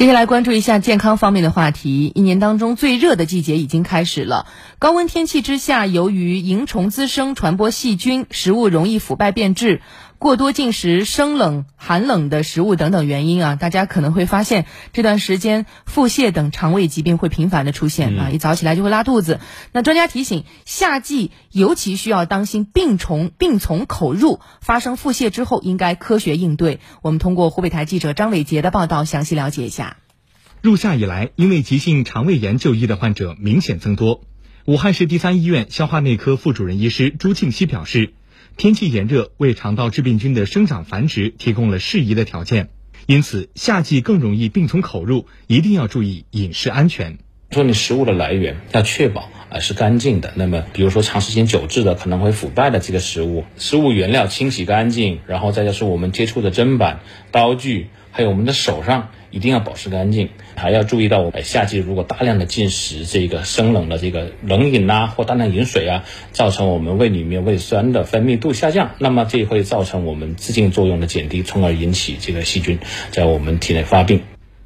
接下来关注一下健康方面的话题。一年当中最热的季节已经开始了，高温天气之下，由于蝇虫滋生、传播细菌，食物容易腐败变质。过多进食生冷、寒冷的食物等等原因啊，大家可能会发现这段时间腹泻等肠胃疾病会频繁的出现啊，一早起来就会拉肚子。那专家提醒，夏季尤其需要当心病虫病从口入，发生腹泻之后应该科学应对。我们通过湖北台记者张伟杰的报道详细了解一下。入夏以来，因为急性肠胃炎就医的患者明显增多。武汉市第三医院消化内科副主任医师朱庆熙表示。天气炎热，为肠道致病菌的生长繁殖提供了适宜的条件，因此夏季更容易病从口入，一定要注意饮食安全。说你食物的来源要确保啊是干净的，那么比如说长时间久置的可能会腐败的这个食物，食物原料清洗干净，然后再就是我们接触的砧板、刀具，还有我们的手上。一定要保持干净，还要注意到，哎，夏季如果大量的进食这个生冷的这个冷饮呐，或大量饮水啊，造成我们胃里面胃酸的分泌度下降，那么这会造成我们自净作用的减低，从而引起这个细菌在我们体内发病。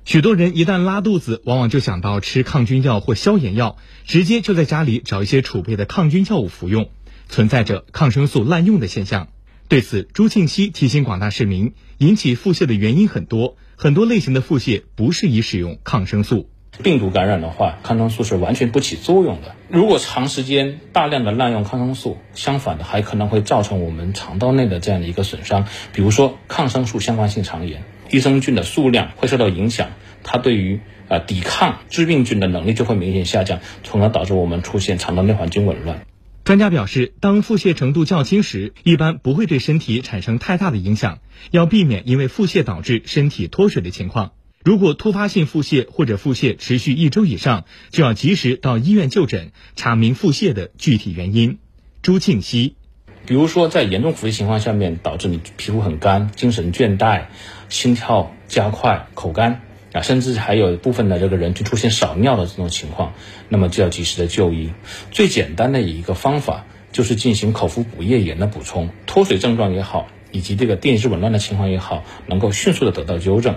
许多人一旦拉肚子，往往就想到吃抗菌药或消炎药，直接就在家里找一些储备的抗菌药物服用，存在着抗生素滥用的现象。对此，朱庆熙提醒广大市民，引起腹泻的原因很多。很多类型的腹泻不适宜使用抗生素，病毒感染的话，抗生素是完全不起作用的。如果长时间大量的滥用抗生素，相反的还可能会造成我们肠道内的这样的一个损伤，比如说抗生素相关性肠炎，益生菌的数量会受到影响，它对于啊抵抗致病菌的能力就会明显下降，从而导致我们出现肠道内环境紊乱。专家表示，当腹泻程度较轻时，一般不会对身体产生太大的影响，要避免因为腹泻导致身体脱水的情况。如果突发性腹泻或者腹泻持续一周以上，就要及时到医院就诊，查明腹泻的具体原因。朱庆熙，比如说在严重腹泻情况下面，导致你皮肤很干、精神倦怠、心跳加快、口干。啊，甚至还有部分的这个人就出现少尿的这种情况，那么就要及时的就医。最简单的一个方法就是进行口服补液盐的补充，脱水症状也好，以及这个电解质紊乱的情况也好，能够迅速的得到纠正。